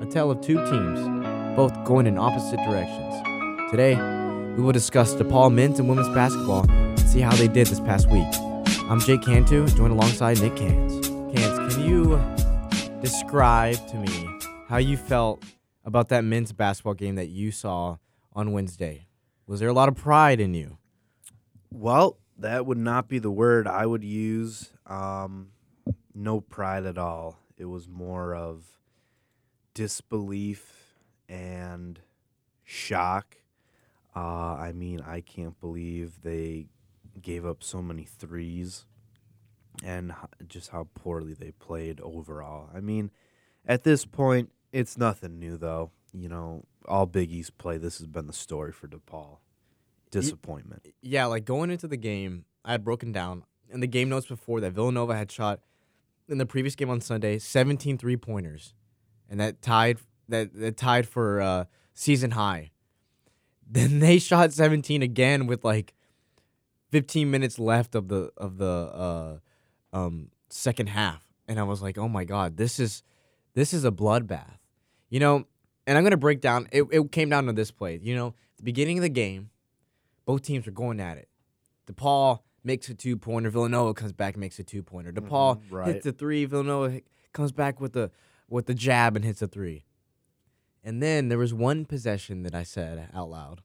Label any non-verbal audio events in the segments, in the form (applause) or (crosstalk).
a tale of two teams, both going in opposite directions. Today, we will discuss DePaul men's and women's basketball and see how they did this past week. I'm Jake Cantu, joined alongside Nick Cans. Cans, can you describe to me how you felt about that men's basketball game that you saw on Wednesday? Was there a lot of pride in you? Well, that would not be the word I would use. Um, no pride at all. It was more of disbelief and shock. Uh, I mean, I can't believe they gave up so many threes and just how poorly they played overall. I mean, at this point, it's nothing new, though. You know, all Big East play, this has been the story for DePaul. Disappointment. Yeah, like going into the game, I had broken down in the game notes before that Villanova had shot in the previous game on Sunday 17 three pointers, and that tied that, that tied for uh, season high. (laughs) Then they shot 17 again with like 15 minutes left of the of the uh, um, second half, and I was like, oh my god, this is this is a bloodbath, you know. And I'm gonna break down. It, it came down to this play, you know, the beginning of the game both teams were going at it. DePaul makes a two pointer. Villanova comes back and makes a two pointer. DePaul Mhm, right. hits a three. Villanova comes back with the with the jab and hits a three. And then there was one possession that I said out loud.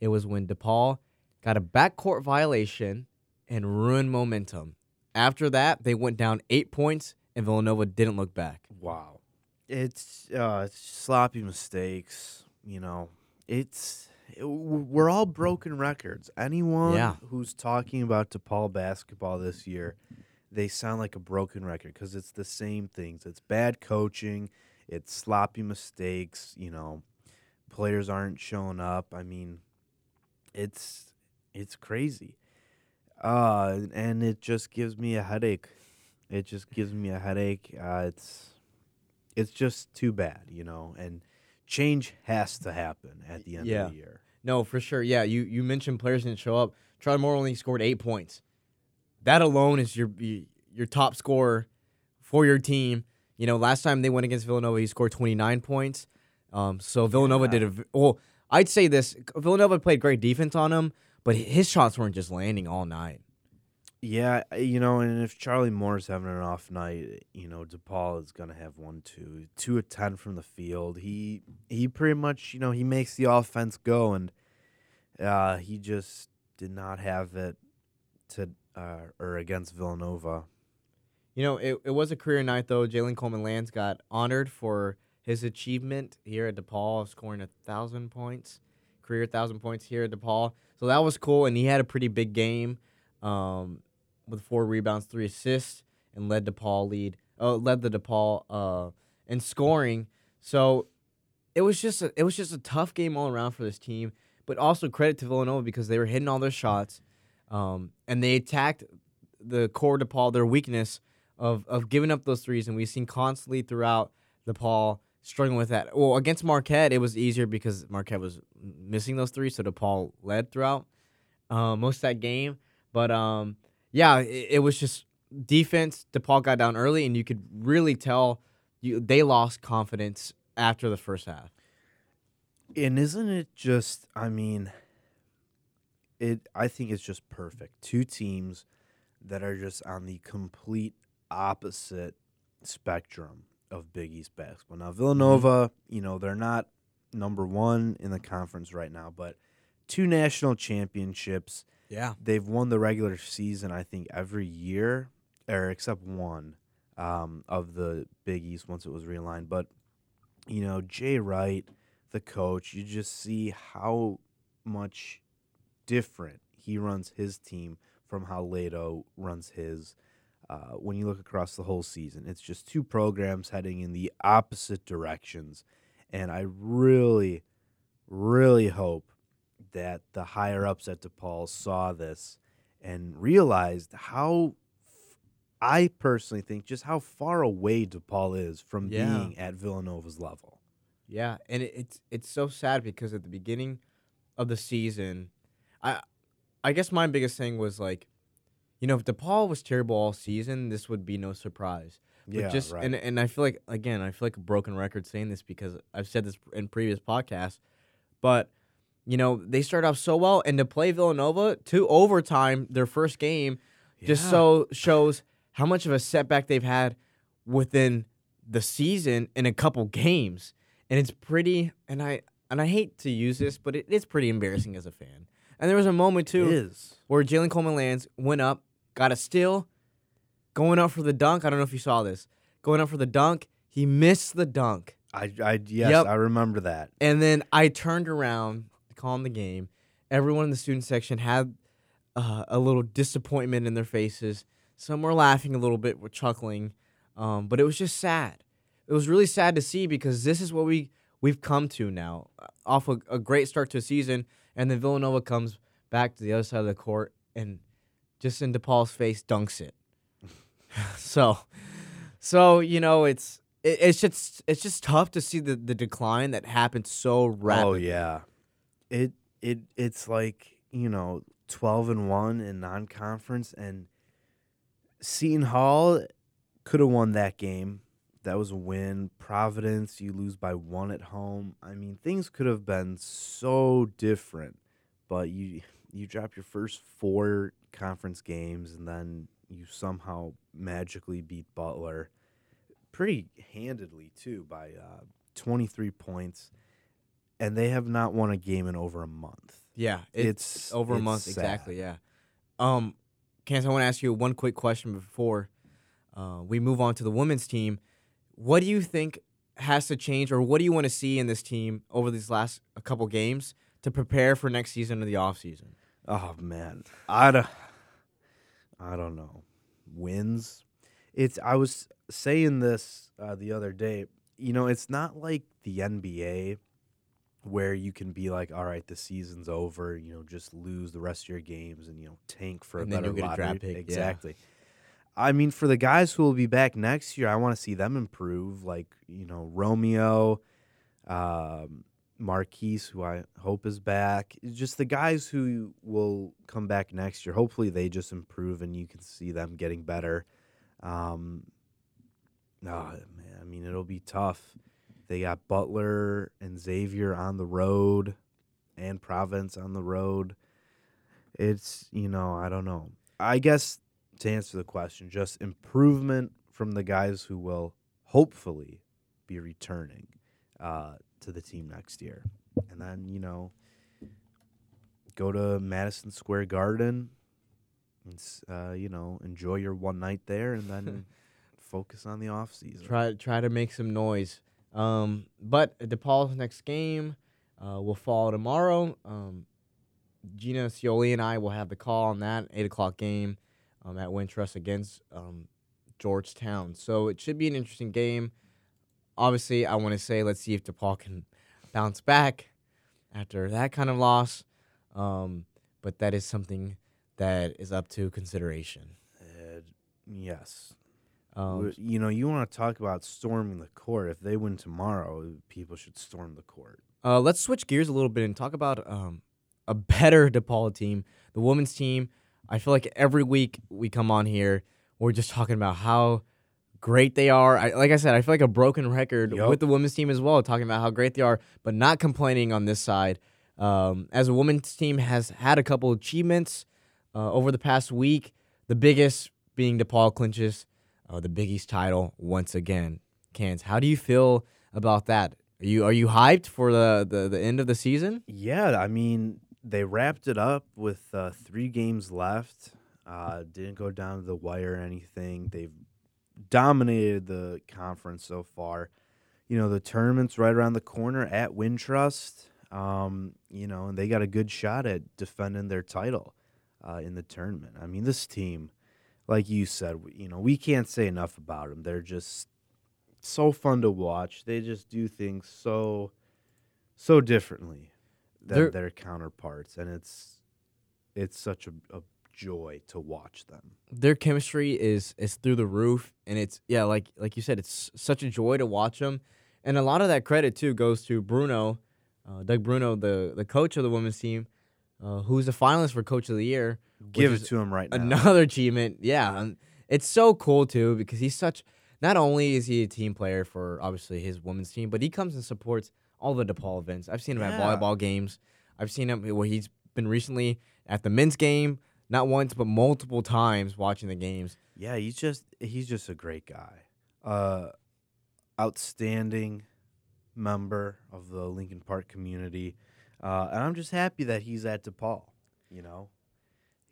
It was when DePaul got a backcourt violation and ruined momentum. After that, they went down eight points and Villanova didn't look back. Wow. It's uh it's sloppy mistakes, you know. It's it- we're all broken records. Anyone Yeah. who's talking about DePaul basketball this year, they sound like a broken record because it's the same things. It's bad coaching, it's sloppy mistakes, you know. Players aren't showing up. I mean, it's it's crazy. Uh and it just gives me a headache. It just gives me a headache. Uh, it's it's just too bad, you know. And change has to happen at the end Yeah. of the year. No, for sure. Yeah, you you mentioned players didn't show up. Charlie Moore only scored eight points. That alone is your your top scorer for your team. You know, last time they went against Villanova, he scored 29 points. Um, so Villanova Yeah. did a well. I'd say this: Villanova played great defense on him, but his shots weren't just landing all night. Yeah, uh, you know, and if Charlie Moore's having an off night, you know, DePaul is gonna have one, two, two of ten from the field. He he pretty much, you know, he makes the offense go, and uh, he just did not have it to uh, or against Villanova. You know, it, it was a career night though. Jalen Coleman Lands got honored for his achievement here at DePaul, of scoring a thousand points, career thousand points here at DePaul. So that was cool, and he had a pretty big game, um, with four rebounds, three assists, and led DePaul lead. Uh, led the DePaul uh in scoring. So it was just a, it was just a tough game all around for this team. But also credit to Villanova because they were hitting all their shots, um, and they attacked the core DePaul their weakness of of giving up those threes, and we've seen constantly throughout DePaul struggling with that. Well, against Marquette, it was easier because Marquette was missing those threes, so DePaul led throughout uh, most of that game. But um, yeah, it, it was just defense. DePaul got down early, and you could really tell you they lost confidence after the first half. And isn't it just? I mean, it. I think it's just perfect. Two teams that are just on the complete opposite spectrum of Big East basketball. Now Villanova, you know, they're not number one in the conference right now, but two national championships. Yeah, They've won the regular season, I think, every year, or except one um, of the Big East once it was realigned. But you know, Jay Wright, the coach, you just see how much different he runs his team from how Leitao runs his. Uh, when you look across the whole season, it's just two programs heading in the opposite directions, and I really, really hope that the higher ups at DePaul saw this and realized how I personally think just how far away DePaul is from Yeah. being at Villanova's level. Yeah, and it, it's it's so sad because at the beginning of the season, I I guess my biggest thing was like, you know, if DePaul was terrible all season, this would be no surprise. But Yeah, just right. and and I feel like again, I feel like a broken record saying this because I've said this in previous podcasts, but you know they started off so well, and to play Villanova to overtime, their first game, just so shows how much of a setback they've had within the season in a couple games, and it's pretty. And I and I hate to use this, but it is pretty embarrassing as a fan. And there was a moment too where Jalen Coleman Lands, went up, got a steal, going up for the dunk. I don't know if you saw this. Going up for the dunk, he missed the dunk. I, I yes, Yep. I remember that. And then I turned around, calling the game. Everyone in the student section had uh, a little disappointment in their faces. Some were laughing a little bit, were chuckling, um, but it was just sad. It was really sad to see because this is what we we've come to now, uh, off a, a great start to a season, and then Villanova comes back to the other side of the court and just in DePaul's face dunks it. (laughs) so, so you know it's it, it's just it's just tough to see the, the decline that happened so oh, rapidly. Oh yeah, it it it's like you know twelve and one in non conference, and Seton Hall could have won that game. That was a win. Providence, you lose by one at home. I mean, things could have been so different, but you you drop your first four conference games, and then you somehow magically beat Butler, pretty handedly too, by uh, twenty three points and they have not won a game in over a month. Yeah, It's over a month sad. exactly. Yeah. Um, Candace, I want to ask you one quick question before uh, we move on to the women's team. What do you think has to change, or what do you want to see in this team over these last a couple games to prepare for next season or the off season? Oh man, I don't, I don't know. Wins. It's. I was saying this uh, the other day. You know, it's not like the NBA where you can be like, all right, the season's over. You know, just lose the rest of your games and you know tank for And a better a lottery. draft pick, yeah. I mean, for the guys who will be back next year, I want to see them improve. Like you know, Romeo, um, Marquise, who I hope is back. Just the guys who will come back next year. Hopefully, they just improve and you can see them getting better. Um, oh, man, I mean, it'll be tough. They got Butler and Xavier on the road, and Providence on the road. It's you know I don't know. I guess to answer the question, just improvement from the guys who will hopefully be returning uh, to the team next year, and then you know go to Madison Square Garden and uh, you know enjoy your one night there, and then (laughs) focus on the off season. Try try to make some noise. Um, but DePaul's next game uh, will fall tomorrow. Um, Gina Scioli and I will have the call on that eight o'clock game um, at Wintrust against um, Georgetown. So it should be an interesting game. Obviously, I want to say let's see if DePaul can bounce back after that kind of loss. Um, but that is something that is up to consideration. Uh, yes, Um, you know you want to talk about storming the court. If they win tomorrow, people should storm the court. Uh, let's switch gears a little bit and talk about um, a better (laughs) DePaul team, the women's team. I feel like every week we come on here, we're just talking about how great they are. I, like I said, I feel like a broken record Yup. with the women's team as well, talking about how great they are, but not complaining on this side. Um, as a women's team has had a couple achievements uh, over the past week, the biggest being DePaul clinches uh, the Big East title once again. Cans, how do you feel about that? Are you are you hyped for the, the, the end of the season? Yeah, I mean they wrapped it up with uh, three games left. Uh, didn't go down to the wire or anything. They've dominated the conference so far. You know the tournament's right around the corner at Wintrust. Um, you know, and they got a good shot at defending their title uh, in the tournament. I mean, this team, like you said, you know, we can't say enough about them. They're just so fun to watch. They just do things so, so differently than They're- their counterparts, and it's it's such a, a joy to watch them. Their chemistry is is through the roof, and it's yeah, like like you said, it's such a joy to watch them, and a lot of that credit too goes to Bruno, uh, Doug Bruno, the the coach of the women's team, uh, who's a finalist for Coach of the Year. Give it to him right now. another achievement. Yeah, and it's so cool too because he's such not only is he a team player for obviously his women's team, but he comes and supports all the DePaul events. I've seen him at volleyball games. I've seen him where he's been recently at the men's game, not once but multiple times watching the games. Yeah, he's just he's just a great guy. Uh outstanding member of the Lincoln Park community. Uh, and I'm just happy that he's at DePaul, you know.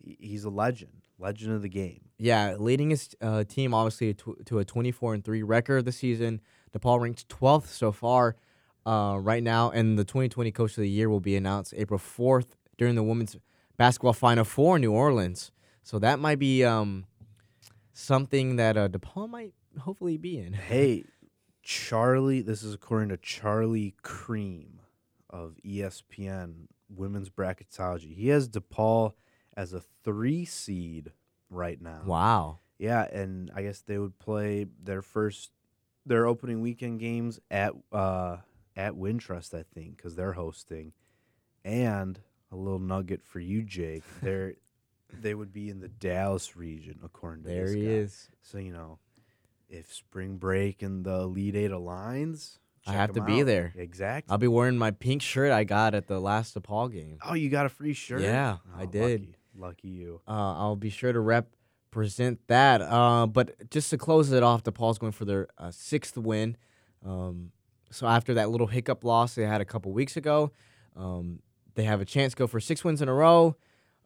He's a legend, legend of the game. Yeah, leading his uh, team obviously to, to a 24 and 3 record this season. DePaul ranked 12th so far uh, right now, and the 2020 Coach of the Year will be announced April 4th during the Women's Basketball Final Four in New Orleans. So that might be um, something that uh, DePaul might hopefully be in. (laughs) Hey, Charlie, this is according to Charlie Creme of ESPN Women's Bracketology. He has DePaul as a three seed right now. Wow. Yeah, and I guess they would play their first their opening weekend games at uh at Wintrust, I think, because they're hosting. And a little nugget for you, Jake. (laughs) They're they would be in the Dallas region, according to There this he guy. is. So you know, if spring break and the Elite Eight aligns, I have to 'em be there. Exactly. I'll be wearing my pink shirt I got at the last DePaul game. oh, you got a free shirt? Yeah, I Oh, did. Lucky, lucky you. Uh, I'll be sure to represent that. Uh, but just to close it off, DePaul's going for their uh, sixth win. Um, so after that little hiccup loss they had a couple weeks ago, um, they have a chance to go for six wins in a row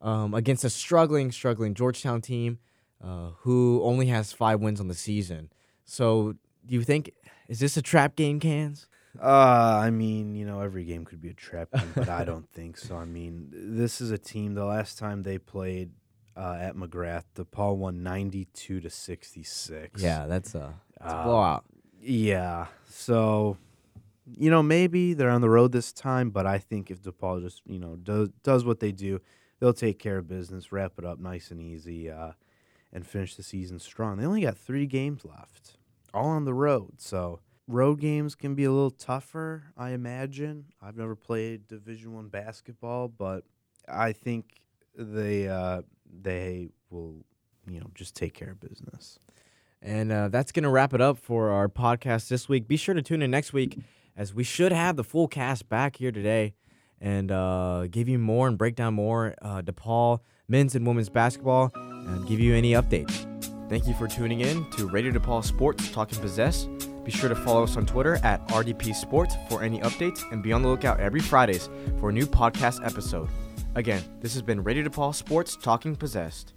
um, against a struggling, struggling Georgetown team uh, who only has five wins on the season. So do you think is this a trap game, Cans? Uh, I mean, you know, every game could be a trap game, but I (laughs) don't think so. I mean, this is a team. The last time they played uh, at McGrath, DePaul won ninety-two to sixty-six. Yeah, that's a, that's a Um, blowout. Yeah. So, you know, maybe they're on the road this time, but I think if DePaul just, you know, does does what they do, they'll take care of business, wrap it up nice and easy, uh, and finish the season strong. They only got three games left, all on the road. So road games can be a little tougher, I imagine. I've never played Division One basketball, but I think they uh, they will, you know, just take care of business. And uh, that's going to wrap it up for our podcast this week. Be sure to tune in next week as we should have the full cast back here today and uh, give you more and break down more uh, DePaul men's and women's basketball and give you any updates. Thank you for tuning in to Radio DePaul Sports Talking Possess. Be sure to follow us on Twitter at RDP Sports for any updates and be on the lookout every Fridays for a new podcast episode. Again, this has been Radio DePaul Sports Talking Possessed.